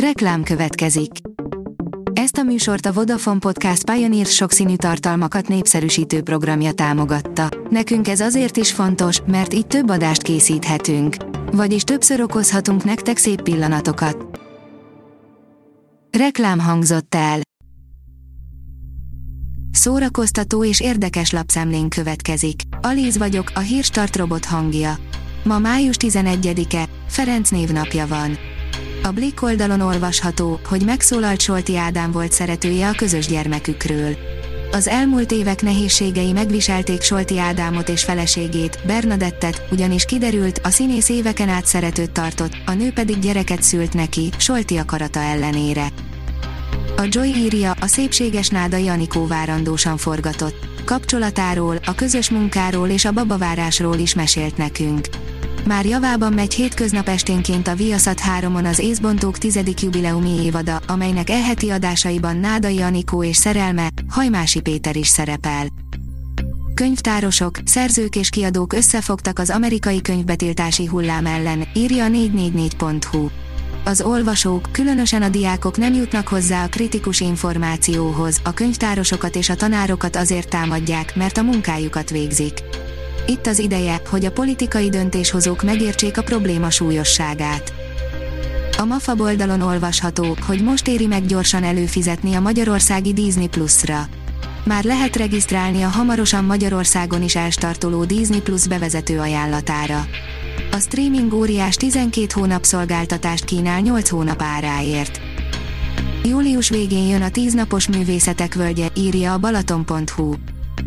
Reklám következik. Ezt a műsort a Vodafone Podcast Pioneer sokszínű tartalmakat népszerűsítő programja támogatta. Nekünk ez azért is fontos, mert így több adást készíthetünk. Vagyis többször okozhatunk nektek szép pillanatokat. Reklám hangzott el. Szórakoztató és érdekes lapszemlén következik. Alíz vagyok, a hírstart robot hangja. Ma május 11-e, Ferenc névnapja van. A Blick oldalon olvasható, hogy megszólalt Solti Ádám volt szeretője a közös gyermekükről. Az elmúlt évek nehézségei megviselték Solti Ádámot és feleségét, Bernadettet, ugyanis kiderült, a színész éveken át szeretőt tartott, a nő pedig gyereket szült neki, Solti akarata ellenére. A Joy írja, a szépséges nádai Anikó várandósan forgatott. Kapcsolatáról, a közös munkáról és a babavárásról is mesélt nekünk. Már javában megy hétköznap esténként a Viaszat 3-on az Észbontók tizedik jubileumi évada, amelynek elheti adásaiban Nádai Anikó és szerelme, Hajmási Péter is szerepel. Könyvtárosok, szerzők és kiadók összefogtak az amerikai könyvbetiltási hullám ellen, írja a 444.hu. Az olvasók, különösen a diákok nem jutnak hozzá a kritikus információhoz, a könyvtárosokat és a tanárokat azért támadják, mert a munkájukat végzik. Itt az ideje, hogy a politikai döntéshozók megértsék a probléma súlyosságát. A MAFA oldalon olvasható, hogy most éri meg gyorsan előfizetni a magyarországi Disney Plus-ra. Már lehet regisztrálni a hamarosan Magyarországon is elstartoló Disney Plus bevezető ajánlatára. A streaming óriás 12 hónap szolgáltatást kínál 8 hónap áráért. Július végén jön a 10 napos művészetek völgye, írja a balaton.hu.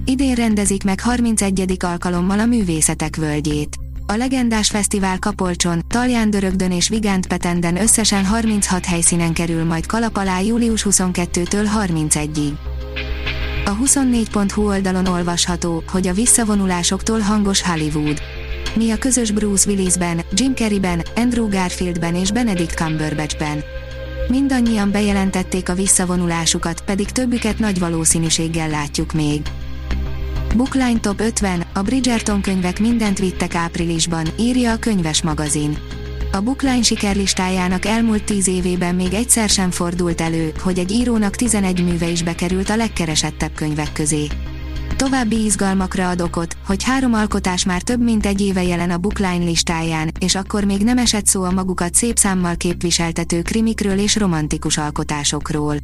Idén rendezik meg 31. alkalommal a Művészetek Völgyét. A legendás fesztivál Kapolcson, Talján Dörögdön és Vigánt Petenden összesen 36 helyszínen kerül majd kalap alá július 22-től 31-ig. A 24.hu oldalon olvasható, hogy a visszavonulásoktól hangos Hollywood. Mi a közös Bruce Willisben, Jim Carreyben, Andrew Garfieldben és Benedict Cumberbatchben. Mindannyian bejelentették a visszavonulásukat, pedig többüket nagy valószínűséggel látjuk még. Bookline Top 50, a Bridgerton könyvek mindent vittek áprilisban, írja a könyves magazin. A Bookline sikerlistájának elmúlt 10 évében még egyszer sem fordult elő, hogy egy írónak 11 műve is bekerült a legkeresettebb könyvek közé. További izgalmakra ad okot, hogy három alkotás már több mint egy éve jelen a Bookline listáján, és akkor még nem esett szó a magukat szép számmal képviseltető krimikről és romantikus alkotásokról.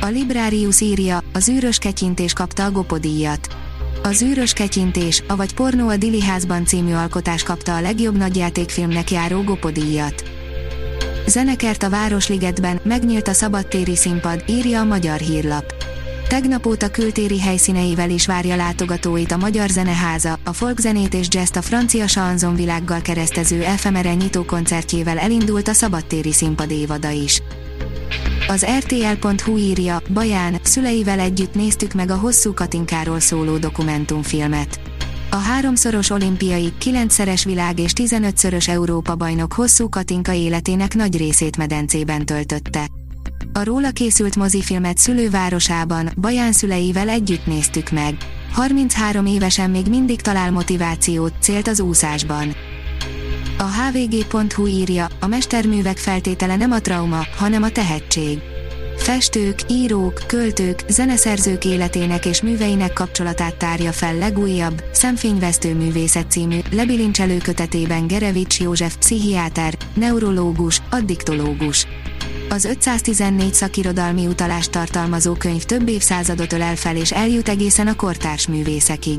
A Librarius írja, az űrös ketyintés kapta a Gopodíjat. Az űrös ketyintés, avagy Pornó a Dili házban című alkotás kapta a legjobb nagyjátékfilmnek járó Gopodíjat. Zenekert a Városligetben, megnyílt a szabadtéri színpad, írja a Magyar Hírlap. Tegnap óta kültéri helyszíneivel is várja látogatóit a Magyar Zeneháza, a folkzenét és jazz a francia chanson világgal keresztező efemere nyitó koncertjével elindult a szabadtéri színpad évada is. Az RTL.hu írja, Baján, szüleivel együtt néztük meg a hosszú Katinkáról szóló dokumentumfilmet. A háromszoros olimpiai, kilencszeres világ és 15-szörös Európa bajnok hosszú Katinka életének nagy részét medencében töltötte. A róla készült mozifilmet szülővárosában, Baján szüleivel együtt néztük meg. 33 évesen még mindig talál motivációt, célt az úszásban. A hvg.hu írja, a mesterművek feltétele nem a trauma, hanem a tehetség. Festők, írók, költők, zeneszerzők életének és műveinek kapcsolatát tárja fel legújabb, Szemfényvesztő művészet című, lebilincselő kötetében Gerevics József pszichiáter, neurológus, addiktológus. Az 514 szakirodalmi utalást tartalmazó könyv több évszázadot ölel fel és eljut egészen a kortárs művészekig.